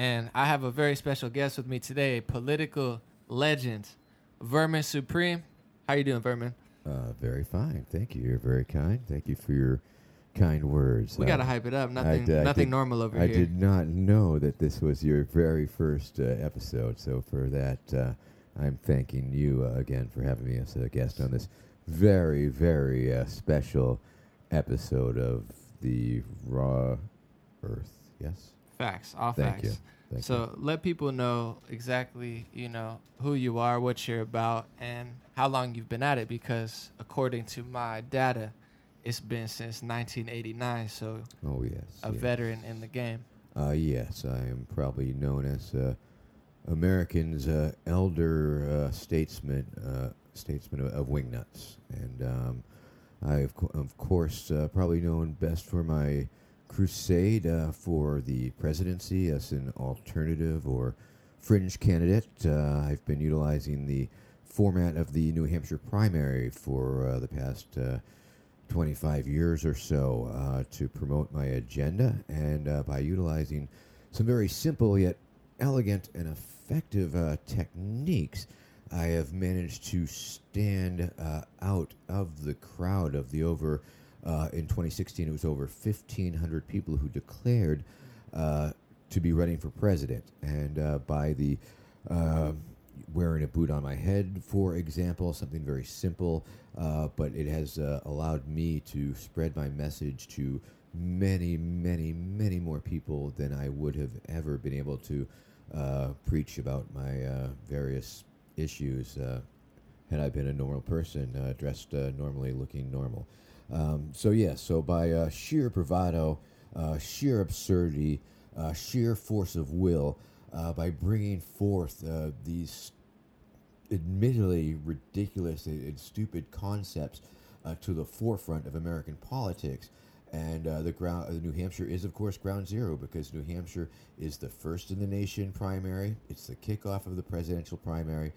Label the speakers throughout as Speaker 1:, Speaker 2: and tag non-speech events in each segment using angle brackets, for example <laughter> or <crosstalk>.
Speaker 1: and I have a very special guest with me today, political legend, Vermin Supreme. How you doing, Vermin?
Speaker 2: Uh, very fine. Thank you. You're very kind. Thank you for your kind words.
Speaker 1: We
Speaker 2: Uh,
Speaker 1: gotta hype it up. Nothing,
Speaker 2: d-
Speaker 1: nothing
Speaker 2: did-
Speaker 1: normal over
Speaker 2: I
Speaker 1: here.
Speaker 2: I did not know that this was your very first uh, episode. So for that, uh, I'm thanking you uh, again for having me as a guest on this very, very uh, special episode of the Raw Earth. Yes.
Speaker 1: Facts, all
Speaker 2: Thank
Speaker 1: facts.
Speaker 2: you. Thank
Speaker 1: so let people know exactly, you know, who you are, what you're about, and how long you've been at it. Because according to my data, it's been since 1989. So.
Speaker 2: Oh yes.
Speaker 1: a
Speaker 2: yes.
Speaker 1: veteran in the game.
Speaker 2: Uh, yes, I am probably known as uh, Americans' uh, elder uh, statesman, uh, statesman of, of wingnuts, and um, I, of, co- of course, uh, probably known best for my crusade uh, for the presidency as an alternative or fringe candidate. Uh, I've been utilizing the format of the New Hampshire primary for uh, the past. Uh, 25 years or so uh, to promote my agenda, and uh, by utilizing some very simple yet elegant and effective techniques, I have managed to stand out of the crowd of the over. Uh, in 2016, it was over 1,500 people who declared uh, to be running for president, and uh, by the uh, wearing a boot on my head, for example, something very simple, uh, but it has uh, allowed me to spread my message to many, many, many more people than I would have ever been able to preach about my various issues had I been a normal person, dressed normally, looking normal. Um, so, yes, so by uh, sheer bravado, uh, sheer absurdity, uh, sheer force of will, uh, by bringing forth uh, these admittedly ridiculous and, stupid concepts uh, to the forefront of American politics. And the ground, New Hampshire is, of course, ground zero because New Hampshire is the first in the nation primary. It's the kickoff of the presidential primary.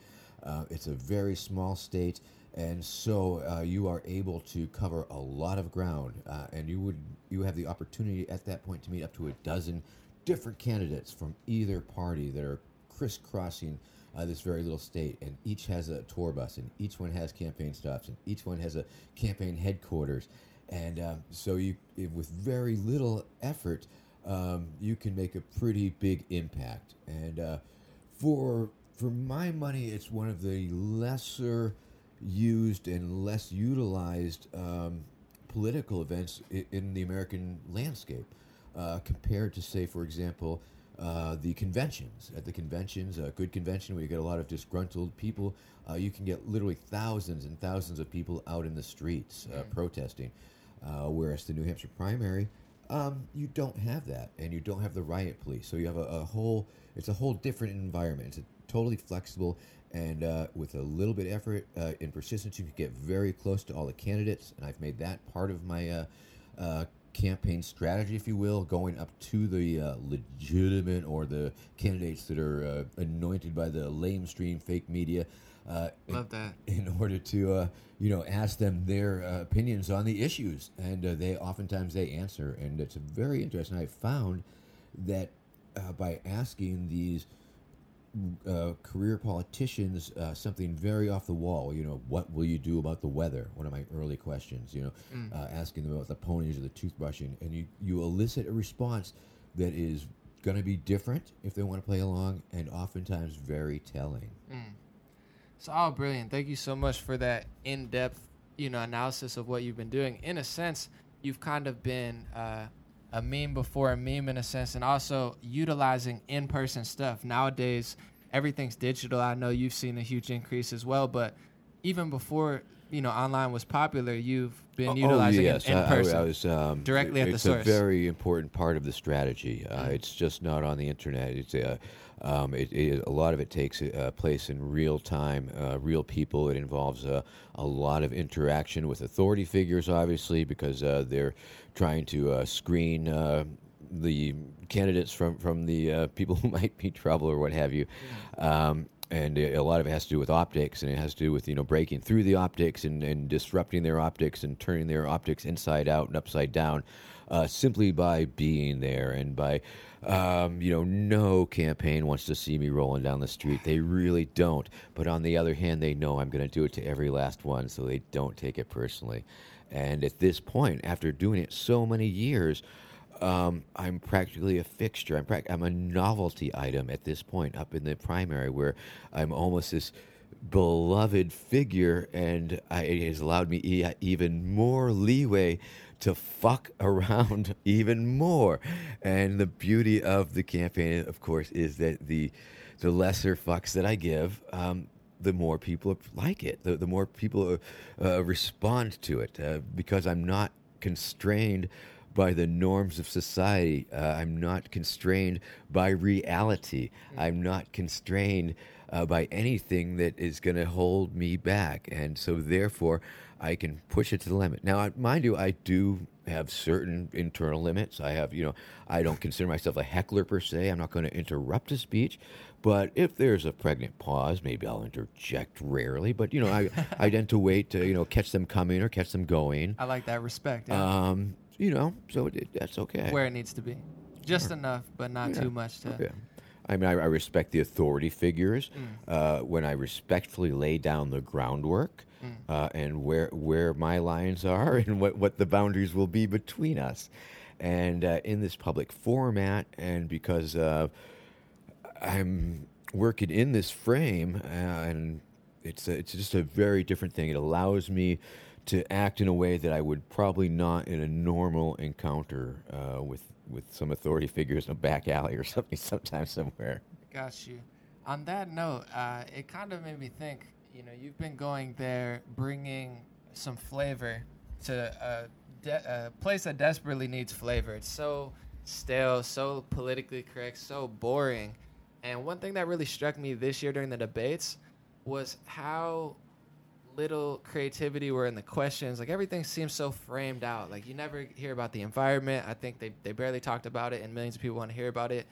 Speaker 2: Uh, it's a very small state, and so uh, you are able to cover a lot of ground. Uh, and you would you have the opportunity at that point to meet up to a dozen different candidates from either party that are crisscrossing uh, this very little state, and each has a tour bus, and each one has campaign stops, and each one has a campaign headquarters, and um, so you, with very little effort, um, you can make a pretty big impact. And uh, for for my money, it's one of the lesser used and less utilized um, political events in the American landscape uh, compared to, say, for example, uh, the conventions. At the conventions, a good convention where you get a lot of disgruntled people, uh, you can get literally thousands and thousands of people out in the streets uh, protesting. Uh, whereas the New Hampshire primary, um, you don't have that, and you don't have the riot police. So you have a, a whole, it's a whole different environment. It's a totally flexible, and uh, with a little bit of effort uh, and persistence, you can get very close to all the candidates. And I've made that part of my uh, uh, campaign strategy, if you will, going up to the uh, legitimate or the candidates that are uh, anointed by the lamestream fake media. Uh, in-
Speaker 1: Love that.
Speaker 2: in order to uh, you know ask them their uh, opinions on the issues, and uh, they oftentimes they answer, and it's very interesting. I found that uh, by asking these uh, career politicians uh, something very off the wall. You know, what will you do about the weather? One of my early questions. You know, uh, asking them about the ponies or the toothbrushing, and you you elicit a response that is going to be different if they want to play along, and oftentimes very telling.
Speaker 1: It's all brilliant. Thank you so much for that in-depth, you know, analysis of what you've been doing. In a sense, you've kind of been uh, a meme before a meme in a sense, and also utilizing in-person stuff. Nowadays, everything's digital. I know you've seen a huge increase as well, but even before you know online was popular, you've been utilizing it in
Speaker 2: Oh, I- I-
Speaker 1: person.
Speaker 2: I, was um,
Speaker 1: directly at the source.
Speaker 2: it's a very important part of the strategy. Uh. It's just not on the internet. It's uh, um, it, it, a lot of it takes uh, place in real time, uh, real people. It involves uh, a lot of interaction with authority figures, obviously, because uh, they're trying to uh, screen. Uh, the candidates from from the uh, <laughs> people who might be trouble or what have you, um, and a lot of it has to do with optics, and it has to do with you know breaking through the optics and, and disrupting their optics and turning their optics inside out and upside down. Uh, simply by being there and by, um, you know, no campaign wants to see me rolling down the street. They really don't. But on the other hand, they know I'm going to do it to every last one, so they don't take it personally. And at this point, after doing it so many years, um, I'm practically a fixture. I'm, prac- I'm a novelty item at this point up in the primary where I'm almost this beloved figure, and I, it has allowed me e- even more leeway to fuck <laughs> around even more. And the beauty of the campaign, of course, is that the the lesser fucks that I give, um, the more people like it, the, the more people uh, respond to it, uh, because I'm not constrained by the norms of society. Uh, I'm not constrained by reality. I'm not constrained uh, by anything that is going to hold me back. And so, therefore, I can push it to the limit. Now, mind you, I do have certain internal limits. I have, you know, I don't consider myself a heckler per se. I'm not going to interrupt a speech. But if there's a pregnant pause, maybe I'll interject rarely. But, you know, I, I tend to wait to, you know, catch them coming or catch them going.
Speaker 1: I like that respect. Yeah.
Speaker 2: Um, you know, so it, that's okay.
Speaker 1: Where it needs to be. Just enough, but not
Speaker 2: Yeah.
Speaker 1: too much to.
Speaker 2: Yeah. I mean, I, I respect the authority figures
Speaker 1: Mm.
Speaker 2: uh, when I respectfully lay down the groundwork
Speaker 1: Mm.
Speaker 2: uh, and where where my lines are <laughs> and what, what the boundaries will be between us. And uh, in this public format, and because uh, I'm working in this frame, uh, and it's a, it's just a very different thing. It allows me to act in a way that I would probably not in a normal encounter uh, with with some authority figures in a back alley or <laughs> something sometime somewhere.
Speaker 1: Got you. On that note, uh, it kind of made me think. You know, you've been going there, bringing some flavor to a, de- a place that desperately needs flavor. It's so stale, so politically correct, so boring. And one thing that really struck me this year during the debates was how little creativity were in the questions. Like everything seems so framed out. Like you never hear about the environment. I think they, they barely talked about it, and millions of people want to hear about it.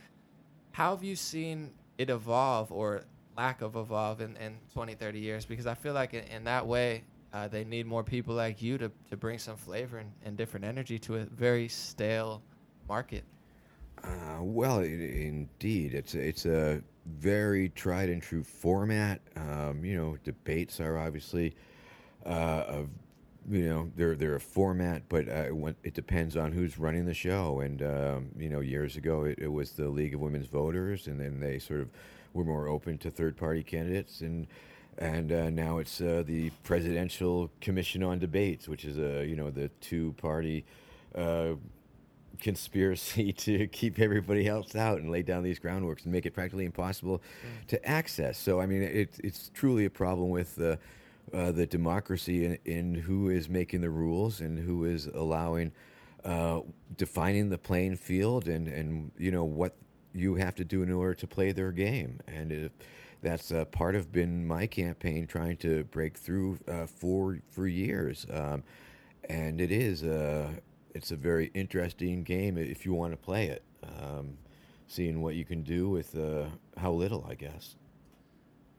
Speaker 1: How have you seen it evolve or lack of evolve in, in 20, 30 years? Because I feel like in, in that way, uh, they need more people like you to, to bring some flavor and, and different energy to a very stale market.
Speaker 2: Uh, well, i indeed, it's it's a very tried and true format. Um, you know, debates are obviously uh, of you know they're they're a format, but uh, it, depends on who's running the show. And um, you know, years ago it, it was the League of Women's Voters, and then they sort of were more open to third party candidates and. And uh, now it's uh, the Presidential Commission on Debates, which is a you know the two party uh, conspiracy <laughs> to keep everybody else out and lay down these groundworks and make it practically impossible to access. So I mean, it's it's truly a problem with uh, uh, the democracy in, in who is making the rules and who is allowing uh, defining the playing field and and you know what you have to do in order to play their game and. If, that's uh, part of been my campaign trying to break through uh, for for years, um, and it is uh, it's a very interesting game if you want to play it. Um, seeing what you can do with uh, how little, I guess.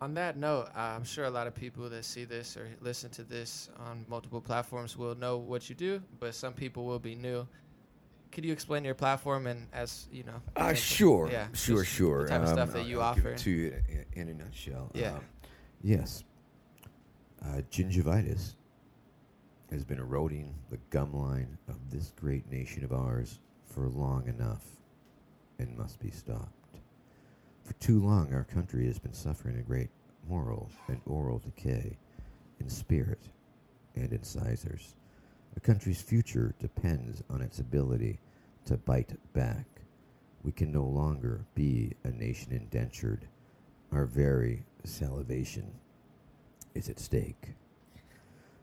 Speaker 1: On that note, uh, I'm sure a lot of people that see this or listen to this on multiple platforms will know what you do, but some people will be new. Could you explain your platform and as you know?
Speaker 2: Uh, sure,
Speaker 1: yeah,
Speaker 2: sure, sure.
Speaker 1: The type of
Speaker 2: Um,
Speaker 1: stuff that you
Speaker 2: I'll
Speaker 1: offer.
Speaker 2: to you in, in a nutshell.
Speaker 1: Yeah.
Speaker 2: Um, yes. Uh, gingivitis has been eroding the gum line of this great nation of ours for long enough and must be stopped. For too long, our country has been suffering a great moral and oral decay in spirit and incisors. A country's future depends on its ability to bite back. We can no longer be a nation indentured. Our very salivation is at stake.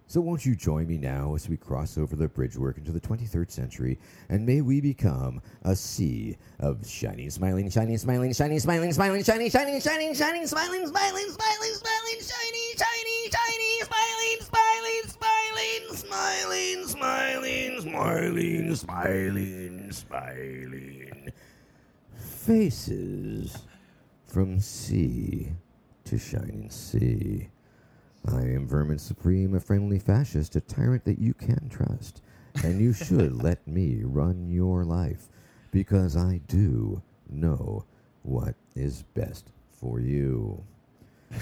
Speaker 2: So won't you join me now as we cross over the bridgework into the 23rd century, and may we become a sea of shining, smiling, shining, smiling, shining, smiling, smiling, shining, shining, shining, shining, smiling, smiling, smiling, smiling, shiny, shiny, shiny, smiling, smiling, smiling, smiling, smiling, smiling, smiling, smiling. Faces from sea to shining sea. I am Vermin Supreme, a friendly fascist, a tyrant that you can trust. and you should <laughs> let me run your life because I do know what is best for you. <laughs>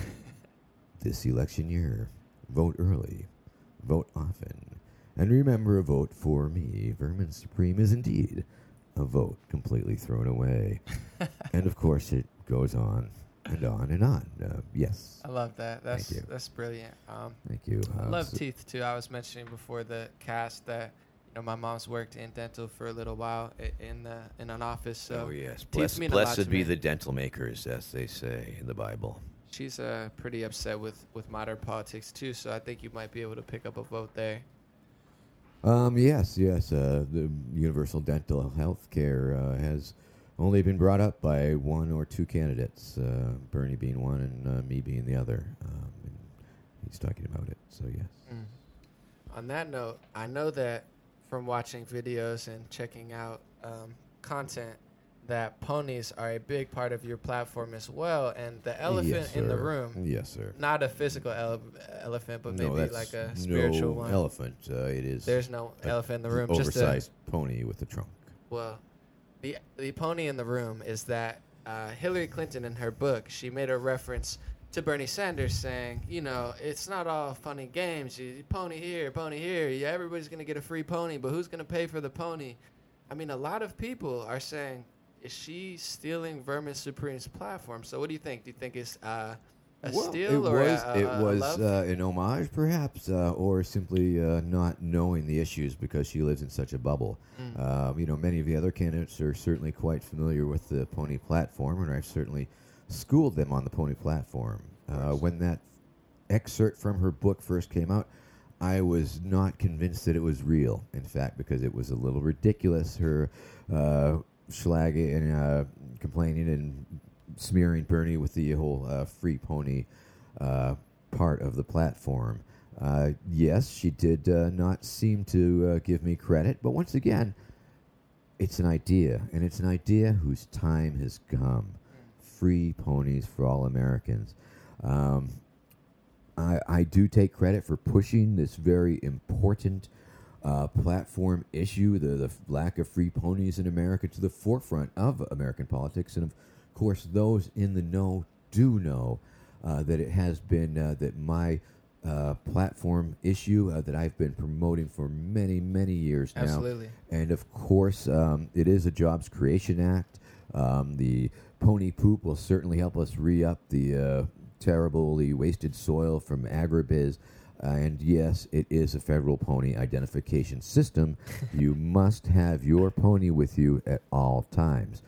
Speaker 2: this election year, vote early, vote often, and remember a vote for me, Vermin Supreme, is indeed a vote completely thrown away. <laughs> and of course, it goes on and on and on. Uh, yes.
Speaker 1: I love that. That's
Speaker 2: Thank you.
Speaker 1: that's brilliant. Um,
Speaker 2: Thank you.
Speaker 1: I
Speaker 2: Uh,
Speaker 1: love
Speaker 2: so-
Speaker 1: teeth too. I was mentioning before the cast that you know my mom's worked in dental for a little while i- in the in an office. So
Speaker 3: oh yes,
Speaker 1: teeth
Speaker 3: blessed,
Speaker 1: mean a lot
Speaker 3: blessed
Speaker 1: to
Speaker 3: be
Speaker 1: me.
Speaker 3: the dental makers, as they say in the Bible.
Speaker 1: she's uh, pretty upset with with modern politics too. So I think you might be able to pick up a vote there.
Speaker 2: Um, yes, yes. Uh, the universal dental health care uh, has only been brought up by one or two candidates, uh, Bernie being one and uh, me being the other. Um, and he's talking about it, so yes.
Speaker 1: On that note, I know that from watching videos and checking out um, content that ponies are a big part of your platform as well. And the elephant
Speaker 2: Yes,
Speaker 1: in the room,
Speaker 2: Yes, sir.
Speaker 1: not a physical ele- elephant, but
Speaker 2: no,
Speaker 1: maybe like a spiritual
Speaker 2: no
Speaker 1: one.
Speaker 2: elephant. Uh, it is
Speaker 1: There's no elephant in the room. Just a,
Speaker 2: oversized pony with a trunk.
Speaker 1: well, the the pony in the room is that uh, Hillary Clinton in her book she made a reference to Bernie Sanders saying, you know, it's not all fun and games. You pony here, pony here. Yeah, everybody's gonna get a free pony, but who's gonna pay for the pony? I mean, a lot of people are saying, is she stealing Vermin Supreme's platform? So, what do you think? Do you think it's uh, a
Speaker 2: well,
Speaker 1: steal
Speaker 2: it
Speaker 1: or
Speaker 2: was
Speaker 1: a, a,
Speaker 2: it was uh, an homage, perhaps, uh, or simply uh, not knowing the issues because she lives in such a bubble.
Speaker 1: Mm.
Speaker 2: Um, you know, many of the other candidates are certainly quite familiar with the Pony platform, and I've certainly schooled them on the Pony platform. Uh, when that excerpt from her book first came out, I was not convinced that it was real. In fact, because it was a little ridiculous, her uh, schlagging and uh, complaining and smearing Bernie with the whole uh, free pony uh, part of the platform. Uh, yes, she did uh, not seem to uh, give me credit, but once again, it's an idea, and it's an idea whose time has come. Free ponies for all Americans. Um, I, I do take credit for pushing this very important uh, platform issue, the, the lack of free ponies in America, to the forefront of American politics. And of course, those in the know do know uh, that it has been uh, that my uh, platform issue uh, that I've been promoting for many, many years now.
Speaker 1: Absolutely.
Speaker 2: And of course, um, it is a Jobs Creation Act. Um, the pony poop will certainly help us re up the uh, terribly wasted soil from agribiz. and yes, it is a federal pony identification system. <laughs> you must have your pony with you at all times.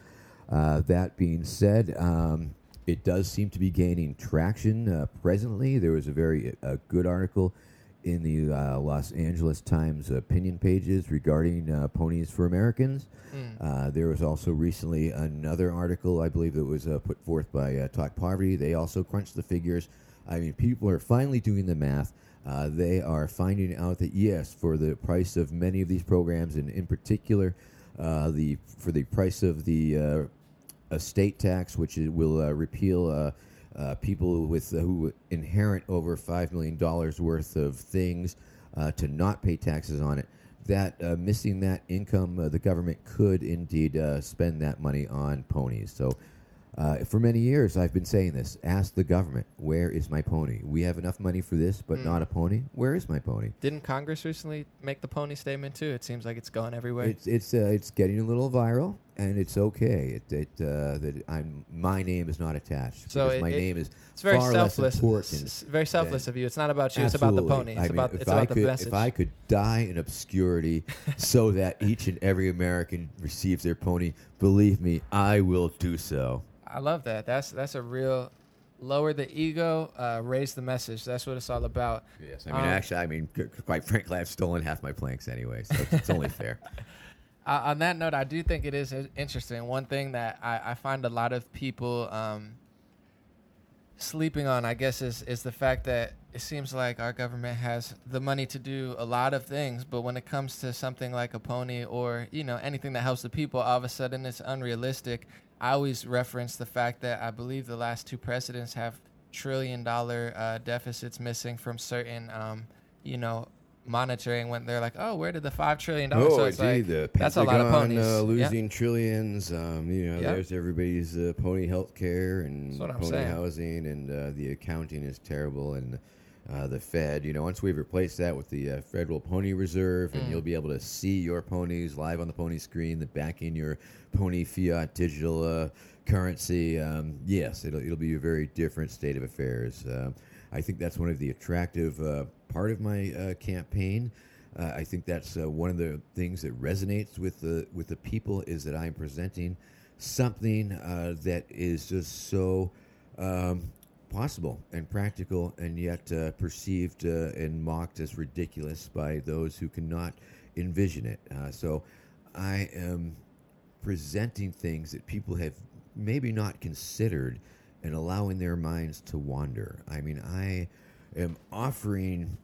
Speaker 2: Uh, that being said, um, it does seem to be gaining traction uh, presently. There was a very uh, good article in the uh, Los Angeles Times opinion pages regarding uh, ponies for Americans.
Speaker 1: Mm.
Speaker 2: Uh, there was also recently another article, I believe, that was uh, put forth by uh, Talk Poverty. They also crunched the figures. I mean, people are finally doing the math. Uh, they are finding out that yes, for the price of many of these programs, and in particular, uh, the for the price of the uh, estate tax, which is, will uh, repeal uh, uh, people with uh, who inherit over five million dollars worth of things uh, to not pay taxes on it. That uh, missing that income, uh, the government could indeed uh, spend that money on ponies. So. Uh, for many years, I've been saying this. Ask the government, where is my pony? We have enough money for this, but
Speaker 1: Mm.
Speaker 2: not a pony. Where is my pony?
Speaker 1: Didn't Congress recently make the pony statement too? It seems like it's going everywhere.
Speaker 2: It's it's uh, it's getting a little viral, and it's okay. It, it uh, that I'm my name is not attached.
Speaker 1: So
Speaker 2: because
Speaker 1: it-
Speaker 2: my
Speaker 1: it-
Speaker 2: name is
Speaker 1: It's very
Speaker 2: far
Speaker 1: selfless. It's very selfless
Speaker 2: than-
Speaker 1: of you. It's not about you. It's about the
Speaker 2: Absolutely.
Speaker 1: pony.
Speaker 2: I
Speaker 1: It's
Speaker 2: mean,
Speaker 1: about
Speaker 2: if
Speaker 1: it's
Speaker 2: I
Speaker 1: about
Speaker 2: could,
Speaker 1: the message.
Speaker 2: If I could die in obscurity <laughs> so that each and every American receives their pony, believe me, I will do so.
Speaker 1: I love that. That's that's a real lower the ego, uh, raise the message. That's what it's all about.
Speaker 2: Yes, I mean,
Speaker 1: Um,
Speaker 2: actually, I mean, quite frankly, I've stolen half my planks anyway, so it's, it's only fair. <laughs>
Speaker 1: Uh, on that note, I do think it is interesting. One thing that I, I find a lot of people um, sleeping on, I guess, is is the fact that it seems like our government has the money to do a lot of things, but when it comes to something like a pony or you know anything that helps the people, all of a sudden it's unrealistic. I always reference the fact that I believe the last two presidents have trillion dollar uh, deficits missing from certain, um, you know, monitoring when they're like, oh, where did the five trillion dollars?
Speaker 2: Oh,
Speaker 1: so it's
Speaker 2: indeed.
Speaker 1: like,
Speaker 2: the
Speaker 1: that's a lot of ponies.
Speaker 2: Uh,
Speaker 1: Yeah.
Speaker 2: losing trillions. Um, you know,
Speaker 1: Yeah.
Speaker 2: there's everybody's uh, pony health care and
Speaker 1: That's what I'm
Speaker 2: pony
Speaker 1: saying.
Speaker 2: housing, and uh, the accounting is terrible. And uh, the Fed, you know, once we've replaced that with the uh, Federal Pony Reserve, and
Speaker 1: Mm.
Speaker 2: you'll be able to see your ponies live on the pony screen, that backing your pony fiat digital uh, currency. Um, yes, it'll it'll be a very different state of affairs. I think that's one of the attractive uh, part of my uh, campaign. Uh, I think that's uh, one of the things that resonates with the with the people is that I'm presenting something uh, that is just so um, possible and practical, and yet uh, perceived and mocked as ridiculous by those who cannot envision it. So, I am presenting things that people have maybe not considered and allowing their minds to wander. I mean, I am offering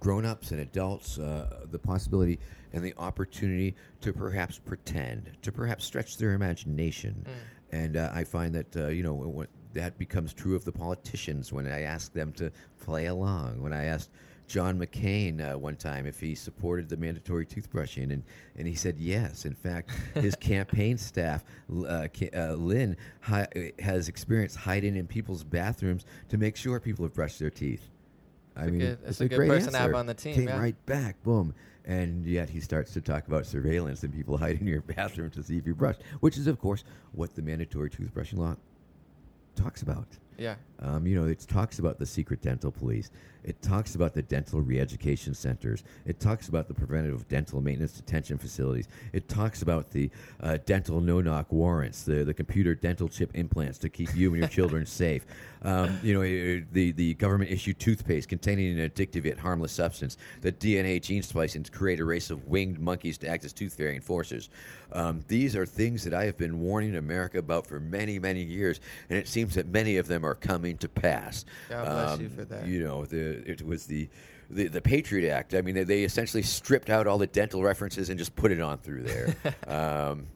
Speaker 2: grown-ups and adults uh, the possibility and the opportunity to perhaps pretend, to perhaps stretch their imagination. And uh, I find that uh, you know when, that becomes true of the politicians when I ask them to play along. When I asked John McCain uh, one time if he supported the mandatory toothbrushing, and, and he said yes. In fact, his <laughs> campaign staff, uh, uh, Lynn, hi- has experience hiding in people's bathrooms to make sure people have brushed their teeth. I
Speaker 1: a
Speaker 2: mean,
Speaker 1: good- that's
Speaker 2: it's
Speaker 1: a good
Speaker 2: great
Speaker 1: person to have
Speaker 2: answer.
Speaker 1: on the team,
Speaker 2: Came
Speaker 1: yeah.
Speaker 2: right back, boom. And yet he starts to talk about surveillance and people <laughs> hiding in your bathroom to see if you brushed, which is, of course, what the mandatory toothbrushing law talks about.
Speaker 1: Yeah.
Speaker 2: Um, you know, it talks about the secret dental police. It talks about the dental re-education centers. It talks about the preventative dental maintenance detention facilities. It talks about the uh, dental no-knock warrants, the, the computer dental chip implants to keep you and your children <laughs> safe. Um, you know, eh, the, the government-issued toothpaste containing an addictive yet harmless substance, the DNA gene splicing to create a race of winged monkeys to act as tooth-fairy enforcers. Um, these are things that I have been warning America about for many, many years, and it seems that many of them are coming to pass.
Speaker 1: God bless you for that.
Speaker 2: You know, the it was the the, the Patriot Act. I mean, they, they essentially stripped out all the dental references and just put it on through there, <laughs> um,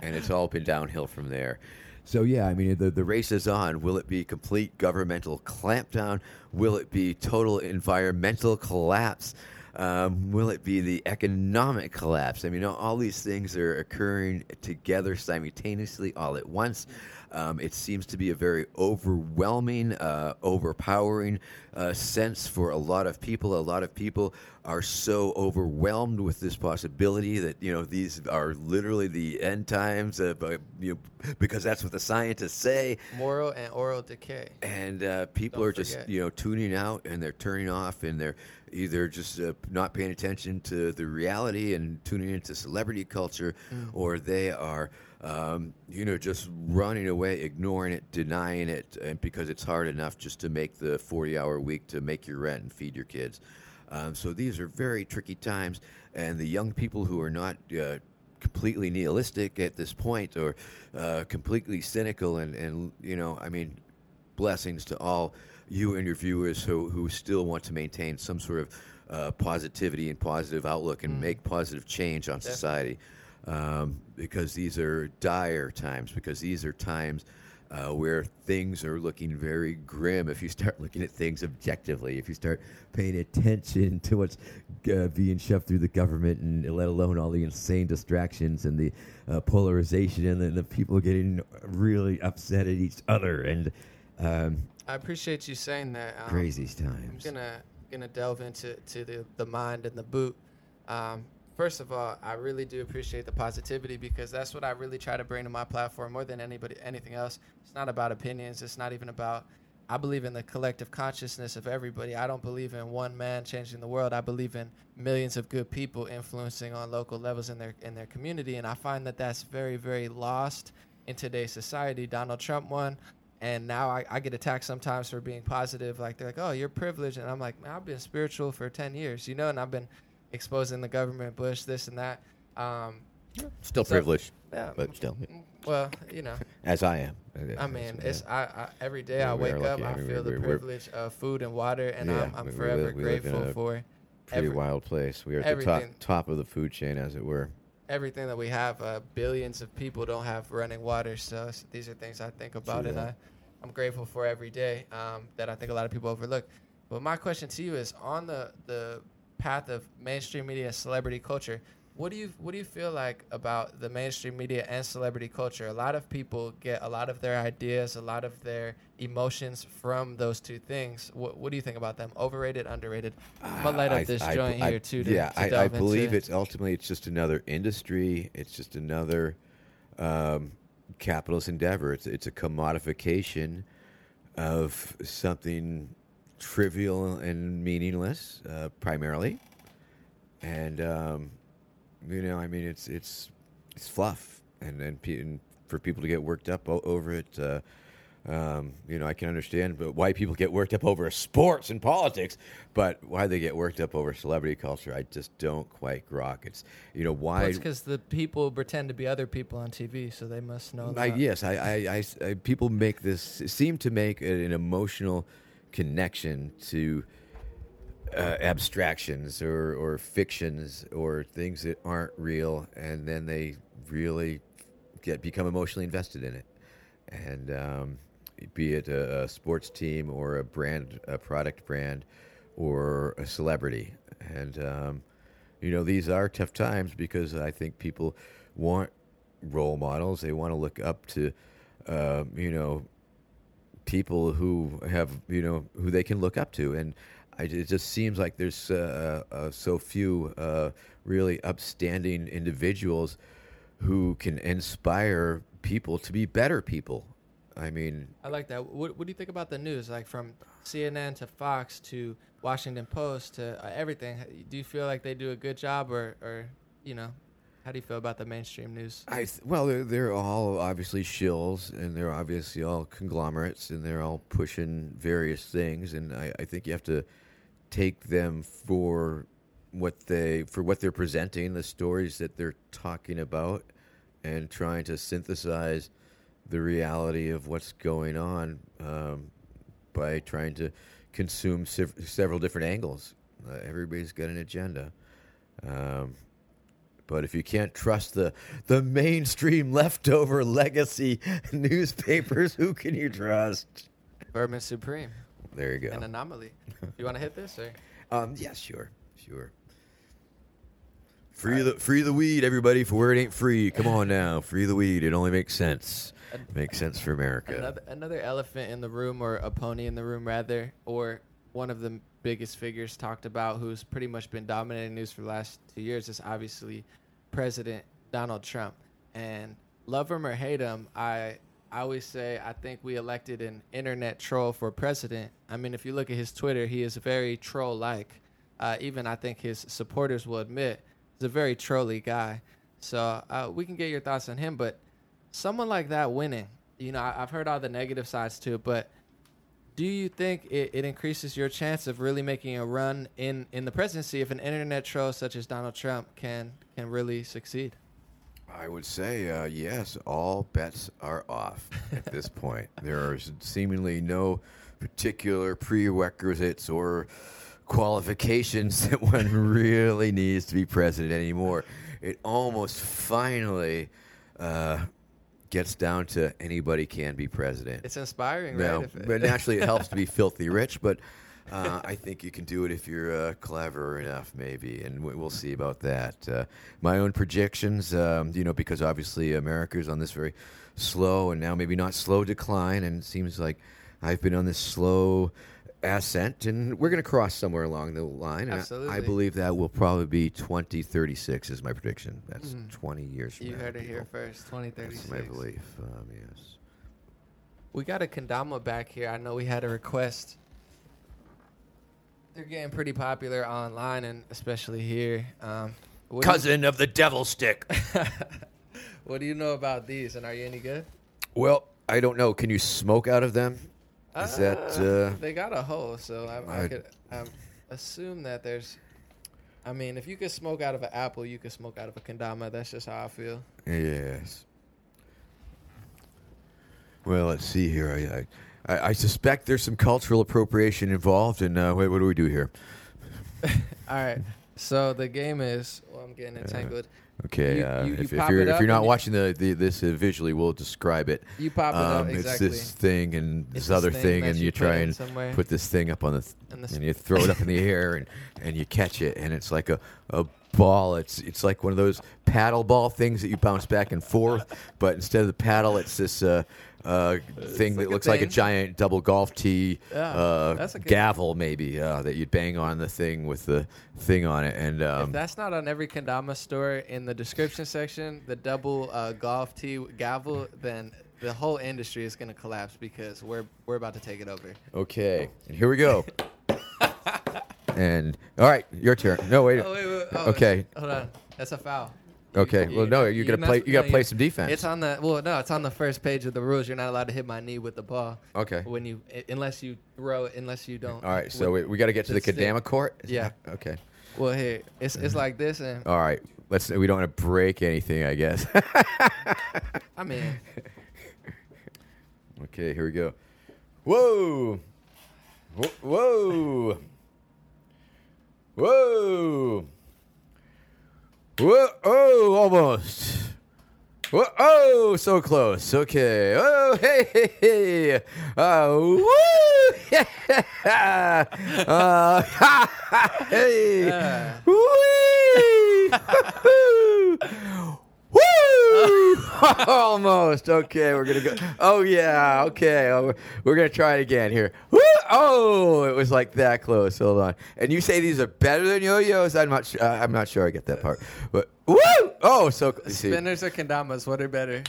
Speaker 2: and it's all been downhill from there. So yeah, I mean, the the race is on. Will it be complete governmental clampdown? Will it be total environmental collapse? Um, will it be the economic collapse? I mean, all these things are occurring together simultaneously all at once. Um, it seems to be a very overwhelming, uh, overpowering uh, sense for a lot of people. A lot of people are so overwhelmed with this possibility that you know these are literally the end times, uh, you know, because that's what the scientists say
Speaker 1: Moral and oral decay.
Speaker 2: and uh, people
Speaker 1: Don't
Speaker 2: are just you know tuning out and they're turning off and they're either just uh, not paying attention to the reality and tuning into celebrity culture
Speaker 1: Mm.
Speaker 2: or they are um, you know just running away ignoring it denying it and because it's hard enough just to make the 40 hour week to make your rent and feed your kids. Um, so these are very tricky times and the young people who are not uh, completely nihilistic at this point or uh, completely cynical and, and you know i mean blessings to all you and your viewers who, who still want to maintain some sort of uh, positivity and positive outlook and make positive change on society. Um, because these are dire times, because these are times uh, where things are looking very grim if you start looking at things objectively, if you start paying attention <laughs> to what's uh, being shoved through the government, and let alone all the insane distractions and the uh, polarization and the, the people getting really upset at each other and um,
Speaker 1: I appreciate you saying that. Um,
Speaker 2: crazy
Speaker 1: I'm gonna gonna delve into to the the mind and the boot. Um, first of all, I really do appreciate the positivity because that's what I really try to bring to my platform more than anybody anything else. It's not about opinions. It's not even about. I believe in the collective consciousness of everybody. I don't believe in one man changing the world. I believe in millions of good people influencing on local levels in their in their community, and I find that that's very very lost in today's society. Donald Trump won and now I, I get attacked sometimes for being positive like they're like oh you're privileged and i'm like man i've been spiritual for 10 years you know and i've been exposing the government bush this and that um,
Speaker 3: Still
Speaker 1: So-
Speaker 3: privileged,
Speaker 1: yeah,
Speaker 3: but still,
Speaker 1: well you know <laughs>
Speaker 3: as I am.
Speaker 1: i mean it's I, I every day
Speaker 3: Yeah,
Speaker 1: i wake up i feel the privilege of food and water and
Speaker 2: Yeah,
Speaker 1: i'm, I'm
Speaker 2: we-
Speaker 1: forever
Speaker 2: we live
Speaker 1: grateful
Speaker 2: a
Speaker 1: for
Speaker 2: Pretty
Speaker 1: every-
Speaker 2: wild place. We are at the top top of the food chain, as it were.
Speaker 1: everything that we have uh, billions of people don't have running water so these are things i think about and
Speaker 2: that.
Speaker 1: I, i'm grateful for every day um, that i think a lot of people overlook but my question to you is on the the path of mainstream media and celebrity culture. What do you what do you feel like about the mainstream media and celebrity culture? A lot of people get a lot of their ideas, a lot of their emotions from those two things. What, what do you think about them? Overrated, underrated? I'm gonna light up
Speaker 2: I-
Speaker 1: this
Speaker 2: I-
Speaker 1: joint
Speaker 2: I-
Speaker 1: here too. To,
Speaker 2: yeah,
Speaker 1: to
Speaker 2: I, I believe
Speaker 1: into.
Speaker 2: it's ultimately it's just another industry. It's just another um, capitalist endeavor. It's it's a commodification of something trivial and meaningless, uh, primarily, and um, you know, I mean, it's it's it's fluff, and and, pe- and for people to get worked up o- over it. Uh, um, you know, I can understand, but why people get worked up over sports and politics, but why they get worked up over celebrity culture, I just don't quite grok. It's you know
Speaker 1: Well,
Speaker 2: why.
Speaker 1: it's because the people pretend to be other people on TV, so they must know
Speaker 2: I,
Speaker 1: that.
Speaker 2: yes, I, I, I, I- people make this seem to make an emotional connection to uh, abstractions or, or fictions or things that aren't real, and then they really get become emotionally invested in it. And um, be it a, a sports team or a brand, a product brand, or a celebrity, and um, you know these are tough times because I think people want role models. They want to look up to, um, you know, people who have you know who they can look up to, and I, it just seems like there's uh, uh, so few uh, really upstanding individuals who can inspire people to be better people. I mean,
Speaker 1: I like that. What, what do you think about the news? Like from CNN to Fox to Washington Post to uh, everything. Do you feel like they do a good job, or, or you know, how do you feel about the mainstream news?
Speaker 2: I th- well, they're, they're all obviously shills, and they're obviously all conglomerates, and they're all pushing various things. And I, I think you have to take them for what they for what they're presenting, the stories that they're talking about, and trying to synthesize the reality of what's going on um, by trying to consume sev- several different angles. Uh, everybody's got an agenda. Um, but if you can't trust the the mainstream leftover legacy <laughs> newspapers, who can you trust?
Speaker 1: Bourbon Supreme,
Speaker 2: There you go.
Speaker 1: an anomaly. you want to hit this, or <laughs>
Speaker 2: Um, yeah, sure, sure. Free the free the weed, everybody, for where it ain't free. Come on now, free the weed. It only makes sense. Makes sense for America.
Speaker 1: another another elephant in the room, or a pony in the room, rather, or one of the biggest figures talked about, who's pretty much been dominating news for the last two years, is obviously President Donald Trump. And love him or hate him, I I always say I think we elected an internet troll for president. I mean, if you look at his Twitter, he is very troll-like. Uh, even I think his supporters will admit he's a very trolly guy. So uh, we can get your thoughts on him, but someone like that winning, you know, I, I've heard all the negative sides to it, but do you think it, it increases your chance of really making a run in, in the presidency if an internet troll such as Donald Trump can can really succeed?
Speaker 2: I would say uh, yes. All bets are off at this <laughs> point. There are seemingly no particular prerequisites or qualifications <laughs> that one really needs to be president anymore. It almost finally uh, gets down to anybody can be president.
Speaker 1: It's inspiring,
Speaker 2: No,
Speaker 1: right?
Speaker 2: But <laughs> naturally it helps to be filthy rich. But uh, I think you can do it if you're uh, clever enough, maybe, and we- we'll see about that. Uh, my own projections, um, you know, because obviously America's on this very slow and now maybe not slow decline, and it seems like I've been on this slow ascent, and we're going to cross somewhere along the line. and I- I believe that will probably be 2036 is my prediction. That's
Speaker 1: Mhm.
Speaker 2: 20 years from
Speaker 1: you
Speaker 2: now.
Speaker 1: You heard it here first, 2036.
Speaker 2: That's my belief. Um, yes.
Speaker 1: We got a kendama back here. I know we had a request. They're getting pretty popular online and especially here. Um, do you-
Speaker 2: Cousin of the devil stick. <laughs>
Speaker 1: what do you know about these, and are you any good?
Speaker 2: Well, I don't know. Can you smoke out of them? Is that uh,
Speaker 1: they got a hole, so I, I
Speaker 2: I-
Speaker 1: could um, assume that there's. I mean, if you could smoke out of an apple, you could smoke out of a kendama. That's just how I feel.
Speaker 2: yes? Well, let's see here. I, I, I suspect there's some cultural appropriation involved. And uh, wait, what do we do here? <laughs>
Speaker 1: All right, So the game is. Well, I'm getting entangled.
Speaker 2: Okay,
Speaker 1: You-
Speaker 2: uh,
Speaker 1: you- you
Speaker 2: if, if
Speaker 1: pop
Speaker 2: you're if
Speaker 1: up
Speaker 2: you're not
Speaker 1: and you-
Speaker 2: watching the, the this uh, visually, we'll describe it.
Speaker 1: You pop it
Speaker 2: Um,
Speaker 1: up exactly.
Speaker 2: It's this thing and
Speaker 1: It's
Speaker 2: this other
Speaker 1: thing that
Speaker 2: and you,
Speaker 1: put
Speaker 2: try
Speaker 1: in
Speaker 2: and
Speaker 1: somewhere,
Speaker 2: put this thing up on the th-
Speaker 1: and the
Speaker 2: and you throw it up in the <laughs> air and, and you catch it and it's like a, a ball. It's it's like one of those paddle ball things that you bounce back and forth but instead of the paddle it's this uh, uh, thing
Speaker 1: like
Speaker 2: that looks like a giant double golf tee
Speaker 1: Yeah,
Speaker 2: uh, gavel maybe uh, that you'd bang on the thing with the thing on it. And
Speaker 1: if
Speaker 2: um,
Speaker 1: that's not on every kendama store in the description section, the double uh, golf tee gavel, then the whole industry is gonna collapse because we're we're about to take it over.
Speaker 2: okay and here we go <laughs> and all right your turn no wait
Speaker 1: Oh, wait, wait, oh,
Speaker 2: Okay.
Speaker 1: Hold on, that's a foul.
Speaker 2: okay well no you're gonna
Speaker 1: messed-
Speaker 2: play you gotta
Speaker 1: no,
Speaker 2: play some defense
Speaker 1: It's on the well, no, it's on the first page of the rules. You're not allowed to hit my knee with the ball
Speaker 2: okay
Speaker 1: when you i- unless you throw it, unless you don't.
Speaker 2: all right so we, we got to get to the
Speaker 1: the stick.
Speaker 2: Kadama court
Speaker 1: Yeah.
Speaker 2: okay
Speaker 1: well, here it's it's mm-hmm. like this, and
Speaker 2: All right. Let's. We don't want to break anything, I guess. <laughs>
Speaker 1: I mean,
Speaker 2: okay. Here we go. Whoa. Wh- Whoa. Whoa. Whoa. Oh, almost. Whoa. Oh, so close. Okay. Oh, hey, hey, hey. Uh, woo. <laughs> uh, <laughs> hey.
Speaker 1: uh,
Speaker 2: Whee! <laughs> <laughs> Almost. Okay, we're gonna go. Oh yeah. Okay, oh, we're, we're gonna try it again here. Woo! <laughs> Oh, it was like that close. Hold on. And you say these are better than yo-yos? I'm not. Su- uh, I'm not sure I get that part. But woo! Oh, so see,
Speaker 1: spinners or kendamas, what are better?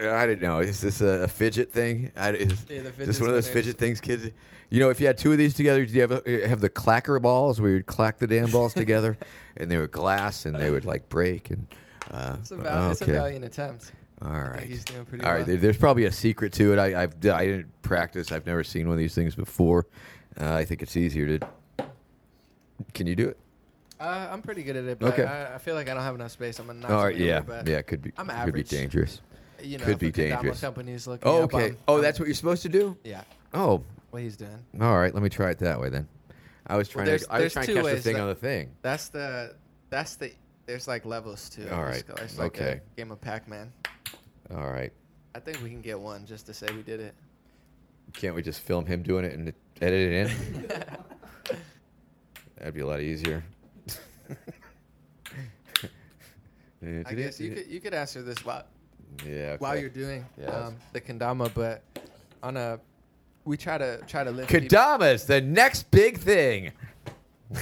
Speaker 2: I didn't know. Is this a, a fidget thing? I, is,
Speaker 1: Yeah,
Speaker 2: this one of those fidget things, kids? You know, if you had two of these together, did you have, a, have the clacker balls where you'd clack the damn balls together, <laughs> and they were glass and they would like break and. Uh,
Speaker 1: It's a, val- it's a
Speaker 2: okay.
Speaker 1: valiant attempt.
Speaker 2: All right.
Speaker 1: he's doing pretty
Speaker 2: All right.
Speaker 1: well.
Speaker 2: there- There's probably a secret to it. I, I've I didn't practice. I've never seen one of these things before. Uh, I think it's easier to. Can you do it?
Speaker 1: Uh, I'm pretty good at it, but
Speaker 2: Okay.
Speaker 1: I, I feel like I don't have enough space. I'm gonna knock
Speaker 2: All right. Yeah.
Speaker 1: over,
Speaker 2: Yeah. It could be.
Speaker 1: I'm
Speaker 2: could be dangerous.
Speaker 1: You know,
Speaker 2: could be dangerous.
Speaker 1: Company's looking
Speaker 2: Oh,
Speaker 1: up,
Speaker 2: okay.
Speaker 1: I'm-
Speaker 2: Oh, that's what you're supposed to do.
Speaker 1: yeah.
Speaker 2: Oh,
Speaker 1: What he's doing.
Speaker 2: all right. Let me try it that way then. I was trying
Speaker 1: there's-
Speaker 2: to. I was trying to catch the thing
Speaker 1: that-
Speaker 2: on the thing.
Speaker 1: That's the. That's the. There's like levels to
Speaker 2: All right.
Speaker 1: It's. It's like
Speaker 2: Okay.
Speaker 1: a game of Pac-Man.
Speaker 2: All right.
Speaker 1: I think we can get one just to say we did it.
Speaker 2: Can't we just film him doing it and edit it in? <laughs> That'd be a lot easier.
Speaker 1: I guess you could you could answer this while
Speaker 2: Yeah. Okay.
Speaker 1: while you're doing
Speaker 2: Yes.
Speaker 1: um, the kendama, but on a we try to try to live. people-
Speaker 2: Kadamas, the next big thing. <laughs>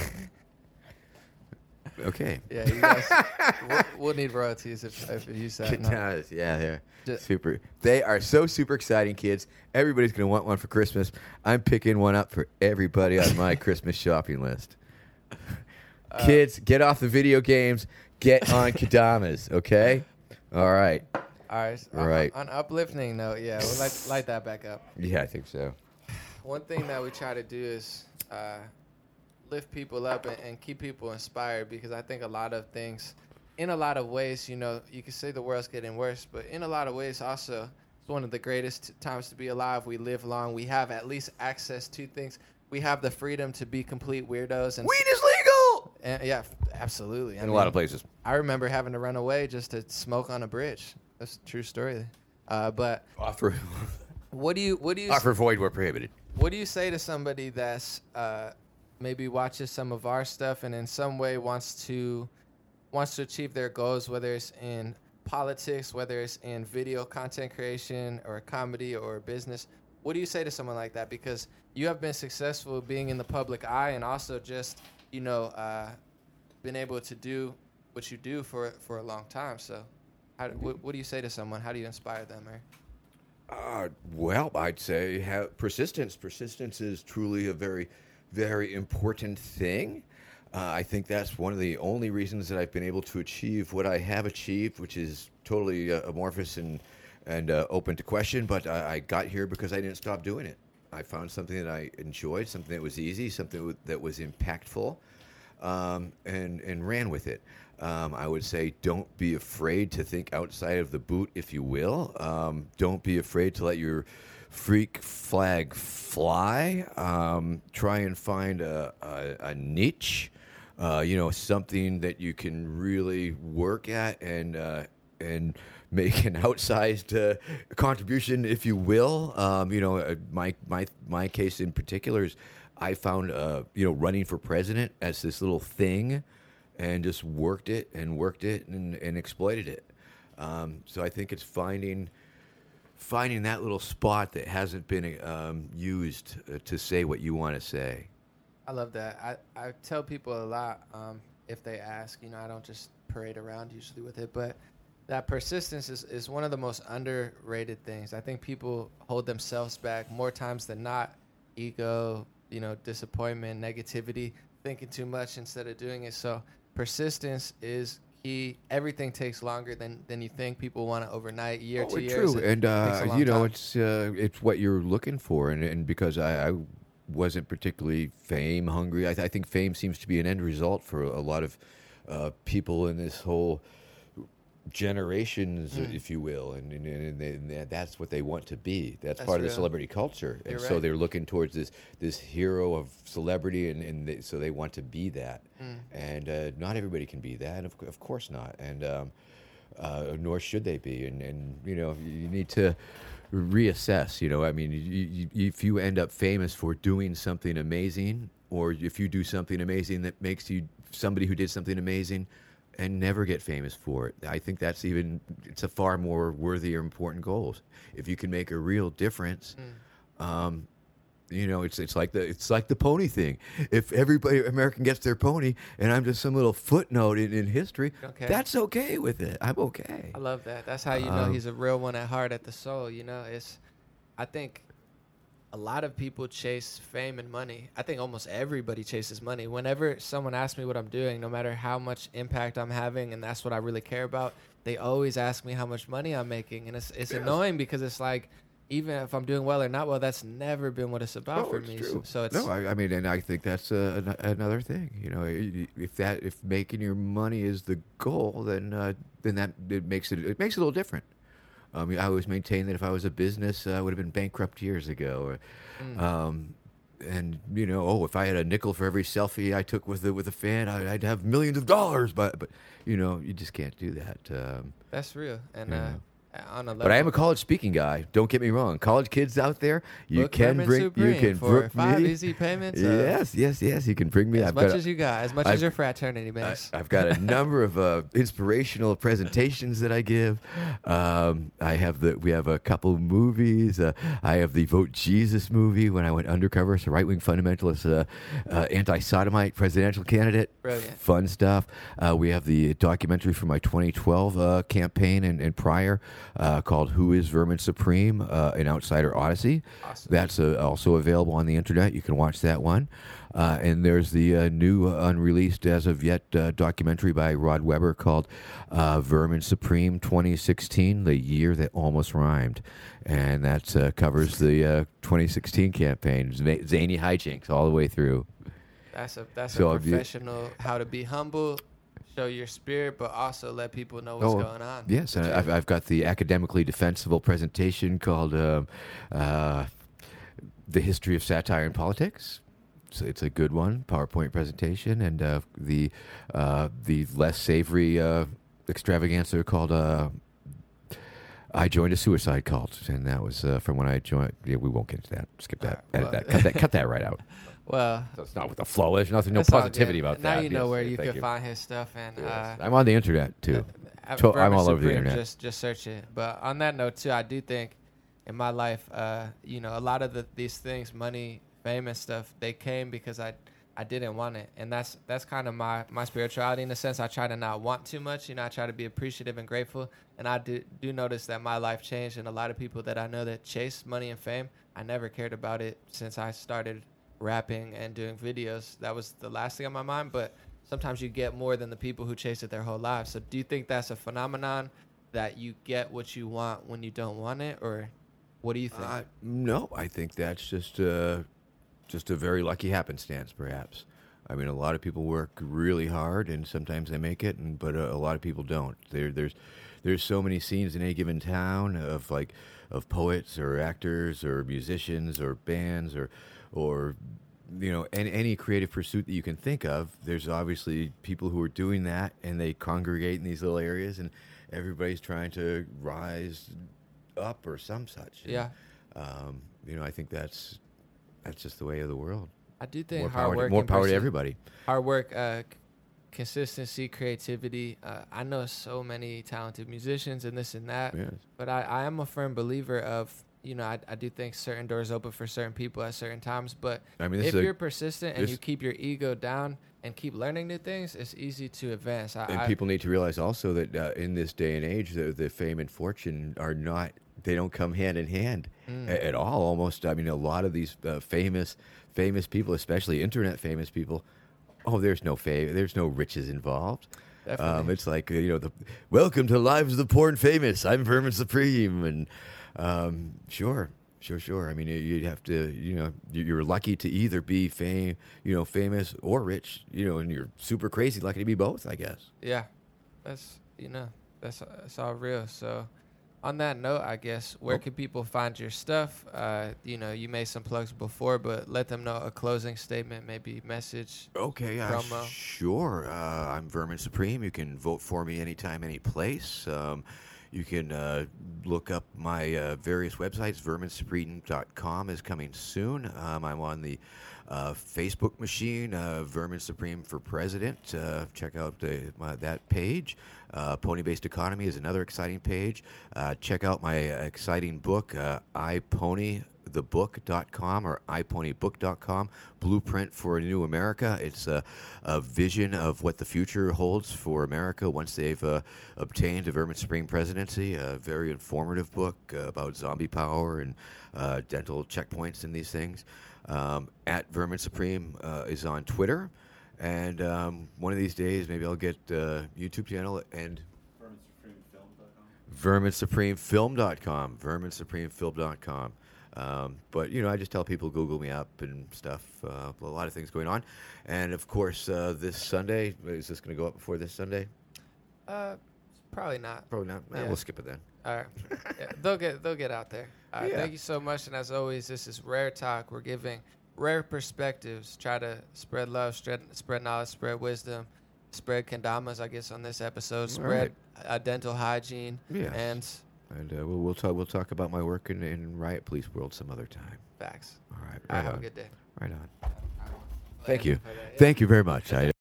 Speaker 2: okay.
Speaker 1: Yeah, you guys. <laughs> we'll, we'll need royalties if if you use that. No.
Speaker 2: Kadamas, yeah, they're super. They are so super exciting, kids. Everybody's gonna want one for Christmas. I'm picking one up for everybody on my <laughs> Christmas shopping list.
Speaker 1: Uh,
Speaker 2: kids, get off the video games. Get on Kadamas, okay? All right.
Speaker 1: All right. so on- On, uplifting note, yeah, we'll light, light that back up.
Speaker 2: Yeah, I think so.
Speaker 1: One thing that we try to do is uh, lift people up and, and keep people inspired because I think a lot of things, in a lot of ways, you know, you can say the world's getting worse, but in a lot of ways also, it's one of the greatest times to be alive. We live long. We have at least access to things. We have the freedom to be complete weirdos and,
Speaker 2: Weed is legal
Speaker 1: and yeah, f- absolutely. I
Speaker 2: in a lot of places.
Speaker 1: I remember having to run away just to smoke on a bridge. That's a true story. Uh, but
Speaker 2: Offer, <laughs>
Speaker 1: what do you what do you
Speaker 2: offer void where prohibited.
Speaker 1: what do you say to somebody that's uh, maybe watches some of our stuff and in some way wants to wants to achieve their goals, whether it's in politics, whether it's in video content creation or comedy or business? What do you say to someone like that? Because you have been successful being in the public eye and also just you know uh, been able to do what you do for for a long time. So, how, what, what do you say to someone? How do you inspire them? Or
Speaker 2: Uh, well, I'd say have persistence. Persistence is truly a very, very important thing. Uh, I think that's one of the only reasons that I've been able to achieve what I have achieved, which is totally uh, amorphous and and uh, open to question. But I, I got here because I didn't stop doing it. I found something that I enjoyed, something that was easy, something that was impactful, um, and and ran with it. Um, I would say don't be afraid to think outside of the boot, if you will. Um, don't be afraid to let your freak flag fly. Um, try and find a, a, a niche. uh, you know, something that you can really work at and uh, and make an outsized uh, contribution, if you will. Um, you know, uh, my my my case in particular is I found uh, you know running for president as this little thing, and just worked it and worked it and, and exploited it. Um, so I think it's finding finding that little spot that hasn't been um, used uh, to say what you want to say.
Speaker 1: I love that. I, I tell people a lot um, if they ask. You know, I don't just parade around usually with it, but that persistence is, is one of the most underrated things. I think people hold themselves back more times than not. Ego, you know, disappointment, negativity, thinking too much instead of doing it. So persistence is key. Everything takes longer than, than you think. People want it overnight, year,
Speaker 2: Oh,
Speaker 1: two
Speaker 2: it's
Speaker 1: years.
Speaker 2: true, and uh, you know
Speaker 1: time.
Speaker 2: it's uh, it's what you're looking for, and, and because I, I wasn't particularly fame hungry, I, th- I think fame seems to be an end result for a lot of uh, people in this whole generations,
Speaker 1: Mm.
Speaker 2: if you will, and, and, and, they- and that's what they want to be. That's,
Speaker 1: That's
Speaker 2: part of the celebrity culture, and
Speaker 1: You're
Speaker 2: so
Speaker 1: right.
Speaker 2: they're looking towards this this hero of celebrity, and, and they, so they want to be that.
Speaker 1: Mm.
Speaker 2: And uh, not everybody can be that, of, of course not, and um, uh, nor should they be. And, and you know, you need to reassess. You know, I mean, you, you, if you end up famous for doing something amazing, or if you do something amazing that makes you somebody who did something amazing and never get famous for it. I think that's even it's a far more worthy or important goals. If you can make a real difference, um, you know, it's it's like the it's like the pony thing. If everybody American gets their pony, and I'm just some little footnote in, in history,
Speaker 1: Okay.
Speaker 2: that's okay with it. I'm okay.
Speaker 1: I love that. That's how you know
Speaker 2: Um,
Speaker 1: he's a real one at heart, at the soul. You know, it's. I think a lot of people chase fame and money. I think almost everybody chases money. Whenever someone asks me what I'm doing, no matter how much impact I'm having, and that's what I really care about, they always ask me how much money I'm making, and it's it's
Speaker 2: Yes.
Speaker 1: annoying because it's like. Even if I'm doing well or not well, that's never been what it's about
Speaker 2: No,
Speaker 1: for
Speaker 2: it's
Speaker 1: me.
Speaker 2: true.
Speaker 1: So, it's
Speaker 2: no, I, I mean, and I think that's uh, an, another thing. You know, if that if making your money is the goal, then uh, then that it makes it it makes it a little different. I I always maintain that if I was a business, uh, I would have been bankrupt years ago. Or,
Speaker 1: Mm.
Speaker 2: um, and you know, oh, if I had a nickel for every selfie I took with the with a fan, I, I'd have millions of dollars. But but you know, you just can't do that. Um,
Speaker 1: that's real. And uh, on a level,
Speaker 2: but I am a college speaking guy. Don't get me wrong. College kids out there, you
Speaker 1: Book
Speaker 2: can bring you can
Speaker 1: for five
Speaker 2: me.
Speaker 1: easy payments. uh,
Speaker 2: Yes, yes, yes. You can bring me.
Speaker 1: as
Speaker 2: I've
Speaker 1: much
Speaker 2: a-
Speaker 1: as you got, as much
Speaker 2: I've-
Speaker 1: as your fraternity
Speaker 2: I,
Speaker 1: makes.
Speaker 2: I've got a <laughs> number of uh, inspirational presentations that I give. Um, I have the we have a couple movies. Uh, I have the Vote Jesus movie when I went undercover as a right wing fundamentalist, uh, uh, anti sodomite presidential candidate.
Speaker 1: Brilliant.
Speaker 2: Fun stuff. Uh, we have the documentary from my 2012 uh, campaign and, and prior uh, called "Who Is Vermin Supreme?" Uh, an Outsider Odyssey.
Speaker 1: Awesome.
Speaker 2: That's uh, also available on the internet. You can watch that one. Uh, and there's the uh, new, uh, unreleased as of yet uh, documentary by Rod Weber called uh, Vermin Supreme 2016, the year that almost rhymed. And that uh, covers the uh, 2016 campaign, zany hijinks all the way through.
Speaker 1: That's a that's
Speaker 2: So
Speaker 1: a
Speaker 2: have you-
Speaker 1: professional how to be humble, show your spirit, but also let people know what's
Speaker 2: Oh,
Speaker 1: going on.
Speaker 2: Yes, and I've, I've got the academically defensible presentation called um uh, The History of Satire in Politics. So it's a good one, PowerPoint presentation, and uh, the uh, the less savory uh, extravaganza called uh, I joined a suicide cult, and that was uh, from when I joined. Yeah, we won't get into that. Skip that.
Speaker 1: All
Speaker 2: Edit
Speaker 1: right,
Speaker 2: that. Cut that. Cut that right out. <laughs>
Speaker 1: Well,
Speaker 2: That's not what the flow is. Nothing. No positivity about
Speaker 1: now
Speaker 2: that.
Speaker 1: Now you know
Speaker 2: Yes,
Speaker 1: where you can find his stuff and.
Speaker 2: Yes.
Speaker 1: Uh,
Speaker 2: I'm on the internet too.
Speaker 1: uh,
Speaker 2: To- I'm all over the internet.
Speaker 1: Just just search it. But on that note too, I do think in my life, uh, you know, a lot of the, these things, money, fame, and stuff, they came because I I didn't want it, and that's that's kind of my my spirituality in a sense. I try to not want too much. You know, I try to be appreciative and grateful, and I do do notice that my life changed, and a lot of people that I know that chase money and fame, I never cared about it since I started rapping and doing videos. That was the last thing on my mind, but sometimes you get more than the people who chase it their whole lives. So do you think that's a phenomenon that you get what you want when you don't want it or what do you think?
Speaker 2: Uh, no, I think that's just uh, just a very lucky happenstance, perhaps. I mean, a lot of people work really hard, and sometimes they make it, and but uh, a lot of people don't. There, there's there's so many scenes in any given town of like of poets or actors or musicians or bands or or you know, any, any creative pursuit that you can think of, there's obviously people who are doing that, and they congregate in these little areas, and everybody's trying to rise up or some such. And,
Speaker 1: Yeah.
Speaker 2: Um, you know, I think that's that's just the way of the world.
Speaker 1: I do think
Speaker 2: More
Speaker 1: hard
Speaker 2: power,
Speaker 1: work,
Speaker 2: to, more power to everybody.
Speaker 1: hard work, uh, consistency, creativity. Uh, I know so many talented musicians and this and that,
Speaker 2: Yes.
Speaker 1: but I, I am a firm believer of you know I, I do think certain doors open for certain people at certain times, but
Speaker 2: I mean,
Speaker 1: if
Speaker 2: a-
Speaker 1: you're persistent and you keep your ego down and keep learning new things, it's easy to advance. I,
Speaker 2: And
Speaker 1: I-
Speaker 2: people need to realize also that uh, in this day and age, the, the fame and fortune are not, they don't come hand in hand
Speaker 1: Mm.
Speaker 2: a- at all. Almost, I mean, a lot of these uh, famous, famous people, especially internet famous people, oh, there's no fame, there's no riches involved. Um, it's like you know, the welcome to Lives of the Porn Famous. I'm Vermin Supreme, and um, sure, sure, sure. I mean, you- you'd have to, you know, you- you're lucky to either be fame, you know, famous or rich, you know, and you're super crazy lucky to be both, I guess.
Speaker 1: Yeah, that's you know that's that's all real. So, on that note, I guess where
Speaker 2: Oh.
Speaker 1: can people find your stuff? Uh, you know, you made some plugs before, but let them know a closing statement, maybe message.
Speaker 2: Okay, uh,
Speaker 1: Promo.
Speaker 2: sure. Uh, I'm Vermin Supreme. You can vote for me anytime, any place. Um, you can uh, look up my uh, various websites. VerminSupreme.com is coming soon. Um, I'm on the uh, Facebook machine, uh, Vermin Supreme for President. Uh, check out the, my, that page. Uh, Pony Based Economy is another exciting page. Check out my exciting book, uh, iPony thebook.com or iponybook.com blueprint for a new america. It's a, a vision of what the future holds for america once they've uh, obtained a vermin supreme presidency. A very informative book uh, about zombie power and uh, dental checkpoints and these things. Um, at vermin supreme uh, is on twitter. And um, one of these days maybe i'll get uh, youtube channel and vermin supreme film.com vermin verminsupremefilm.com verminsupremefilm.com um, but you know i just tell people google me up and stuff uh, a lot of things going on and of course uh, this sunday is this going to go up before this sunday
Speaker 1: Uh, probably not.
Speaker 2: probably not Eh, we'll skip it then
Speaker 1: All right, yeah, they'll get they'll get out there. All right,
Speaker 2: Yeah.
Speaker 1: thank you so much, and as always, this is Rare Talk. We're giving rare perspectives, try to spread love, spread spread knowledge, spread wisdom, spread kendamas. I guess on this episode, spread uh, dental hygiene,
Speaker 2: Yes.
Speaker 1: and
Speaker 2: and uh, we'll, we'll talk we'll talk about my work in, in riot police world some other time
Speaker 1: facts.
Speaker 2: all right
Speaker 1: All right,
Speaker 2: right
Speaker 1: have a good day.
Speaker 2: right on thank you
Speaker 1: For that, yeah.
Speaker 2: thank you very much I,